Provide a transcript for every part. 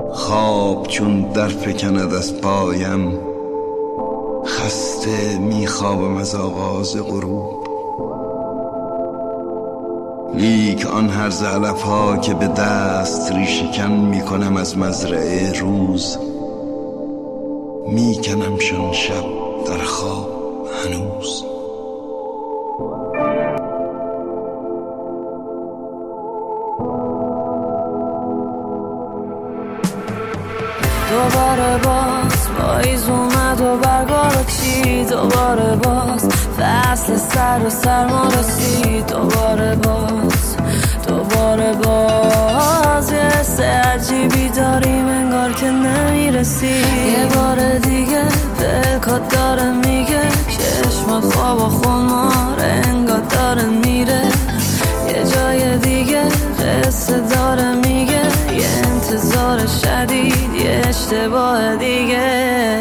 خواب چون در فکند از پایم خسته میخوابم از آغاز غروب. لیک آن هر علف ها که به دست ریشکن می‌کنم از مزرعه روز. میکنمشان شب در خواب هنوز. دوباره باز. فصل سر و سرما رسید. دوباره باز. دوباره باز. یه حس عجیبی داریم انگار که نمی‌رسی یه بار دیگه دلکات داره میگه چشمات خواب و خمار انگار داره میره. یه جای دیگه قصه داره میگه یه انتظار شدید یه اشتباه دیگه.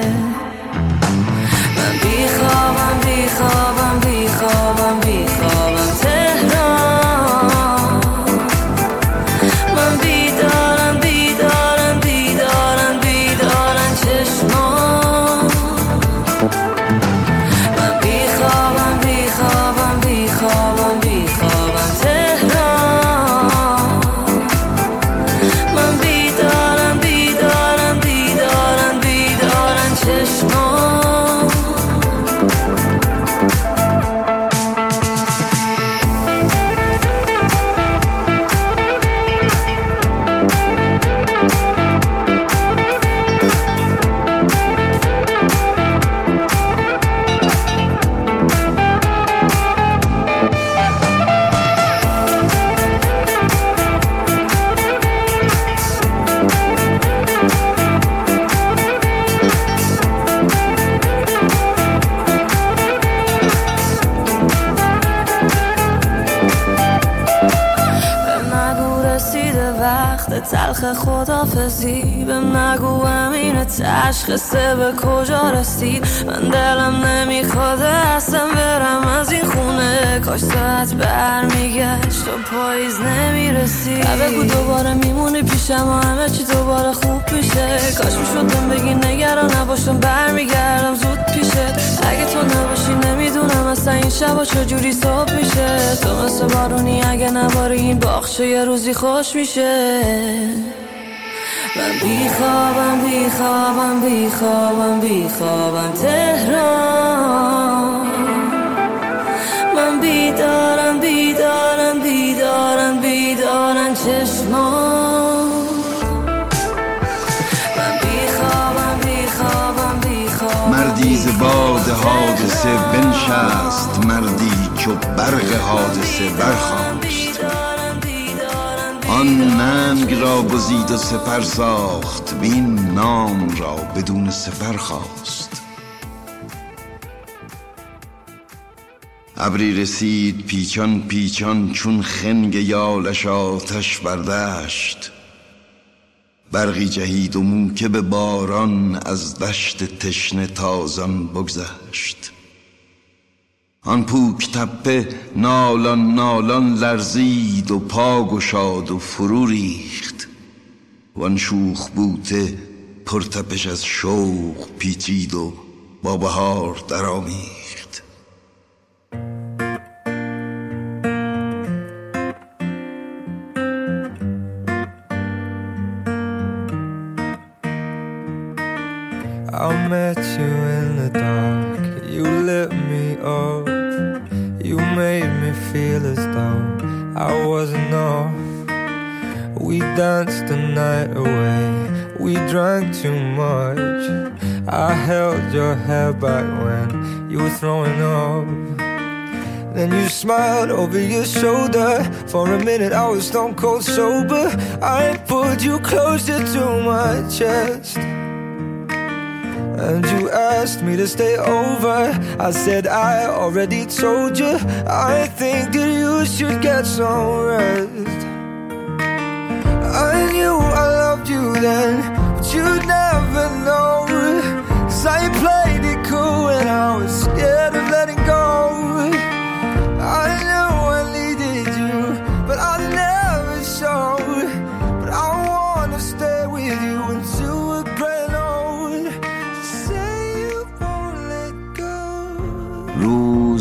تلخ خدافزی به نگو امین تشخصه به کجا رسید؟ من دلم نمی‌خواد اصلا برم از این خونه. کاش ساعت برمیگشت و پاییز نمی‌رسید. بگو دوباره میمونی پیشم و همه چی دوباره خوب میشه. کاش می‌شد بهم بگی نگران نباشم برمیگردم. شبا چجوری صبح میشه؟ تو مثل بارونی اگه نباری این باخچه یه روزی خوش میشه. من بیخوابم بیخوابم بیخوابم بیخوابم تهران. من بیدارم بیدارم بیدارم بیدارم چشمان باد حادثه بنشست مردی چو برق حادثه بیدارم آن ننگ را گزید و سپر ساخت وین نام را بدون سپر خواست. ابری رسید پیچان پیچان چون خنگ یالش آتش بردشت برقی جهید و موکب باران از دشت تشنه تازان بگذشت. آن پوک تپه نالان نالان لرزید و پا گشاد و فرو ریخت. وان شوخ بوته پرتپش از شوق پیچید و با بهار درآمیخت I met you in the dark. You lit me up. You made me feel as though I wasn't off. We danced the night away. We drank too much. I held your hair back when you were throwing up. Then you smiled over your shoulder. For a minute, I was stone cold sober. I pulled you closer to my chest. And you asked me to stay over. I said, I already told you. I think that you should get some rest. I knew I loved you then, but you'd never know.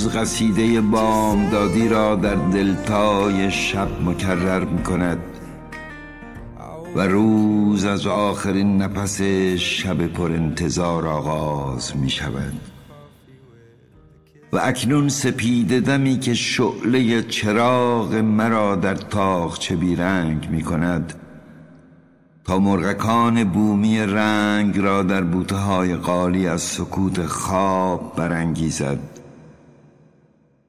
روز قصیده بامدادی را در دلتای شب مکرر می کند و روز از آخرین نفس شب پر انتظار آغاز می شود و اکنون سپیده دمی که شعله چراغ مرا در تاخچه بیرنگ می کند تا مرغکان بومی رنگ را در بوته های قالی از سکوت خواب برانگیزد.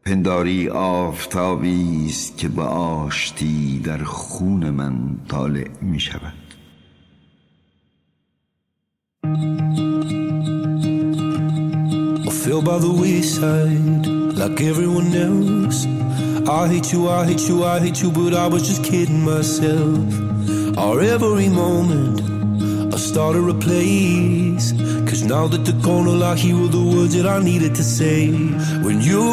پنداری آفتابی است که با آشتی در خون من طالع می شود fell by the wayside like everyone else. I hate you, I hate you, I hate you, but I was just kidding myself. Our every moment, I started a place. Cause now that gone, all I hear the words that I needed to say. When you the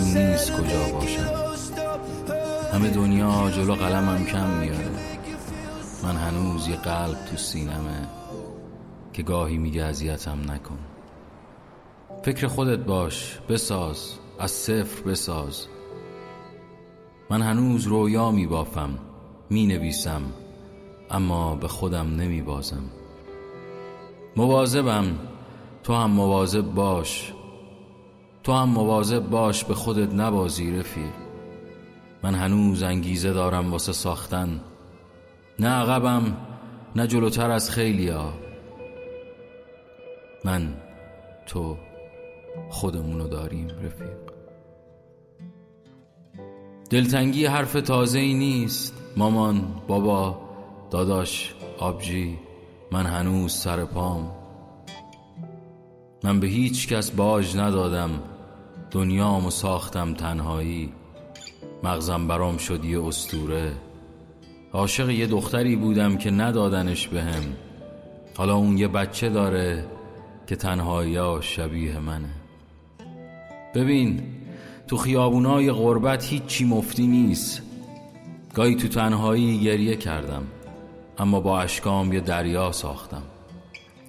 مهم نیست کجا باشم. همه دنیا جلو قلمم کم میاره. من هنوز یه قلب تو سینمه که گاهی میگه اذیتم نکن. فکر خودت باش بساز از صفر بساز. من هنوز رویا میبافم می‌نویسم اما به خودم نمیبازم. مواظبم تو هم مواظب باش. تو هم مواظب باش به خودت نبازی رفیق. من هنوز انگیزه دارم واسه ساختن. نه عقبم نه جلوتر از خیلیا. من تو خودمونو داریم رفیق. دلتنگی حرف تازه ای نیست. مامان بابا داداش آبجی من هنوز سر پام. من به هیچ کس باج ندادم. دنیامو ساختم تنهایی. مغزم برام شد یه استوره عاشق یه دختری بودم که ندادنش بهم. حالا اون یه بچه داره که تنهایی شبیه منه. ببین تو خیابونای غربت هیچی مفتی نیست. گاهی تو تنهایی گریه کردم اما با اشکام یه دریا ساختم.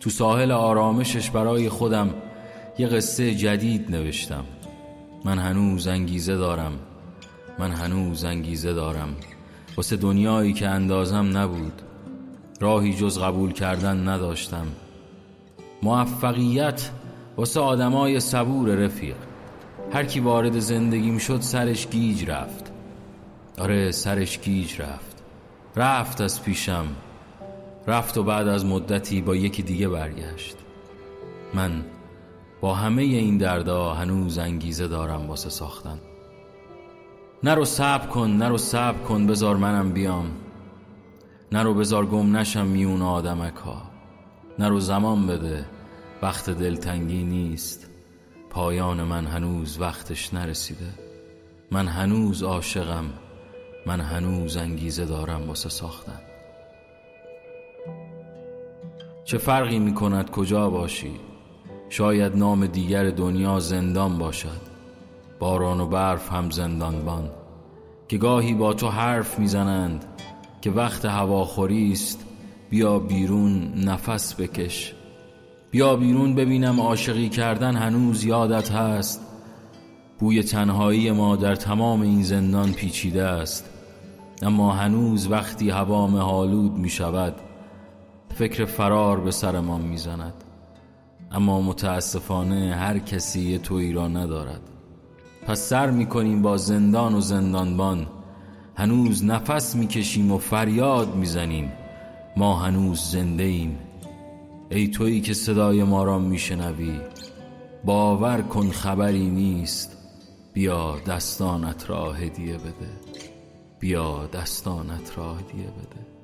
تو ساحل آرامشش برای خودم یه قصه جدید نوشتم. من هنوز انگیزه دارم. من هنوز انگیزه دارم. واسه دنیایی که اندازم نبود. راهی جز قبول کردن نداشتم. موفقیت واسه آدمای صبور رفیق. هر کی وارد زندگیم شد سرش گیج رفت. آره سرش گیج رفت. رفت از پیشم. رفت و بعد از مدتی با یکی دیگه برگشت. من با همه این دردا هنوز انگیزه دارم واسه ساختن. نرو صبر کن نرو صبر کن بزار منم بیام. نرو بزار گم نشم میون آدمک ها نرو زمان بده وقت دلتنگی نیست. پایان من هنوز وقتش نرسیده. من هنوز عاشقم من هنوز انگیزه دارم واسه ساختن. چه فرقی می کند کجا باشی؟ شاید نام دیگر دنیا زندان باشد. باران و برف هم زندانبان. که گاهی با تو حرف می‌زنند. که وقت هواخوری است. بیا بیرون نفس بکش. بیا بیرون ببینم عاشقی کردن هنوز یادت هست. بوی تنهایی ما در تمام این زندان پیچیده است. اما هنوز وقتی هوا مهالود می شود فکر فرار به سرمان می زند اما متاسفانه هر کسی تویی را ندارد. پس سر می کنیم با زندان و زندانبان. هنوز نفس می کشیم و فریاد می زنیم ما هنوز زنده ایم ای تویی که صدای ما را میشنوی باور کن خبری نیست. بیا دستانت را هدیه بده. بیا دستانت را هدیه بده.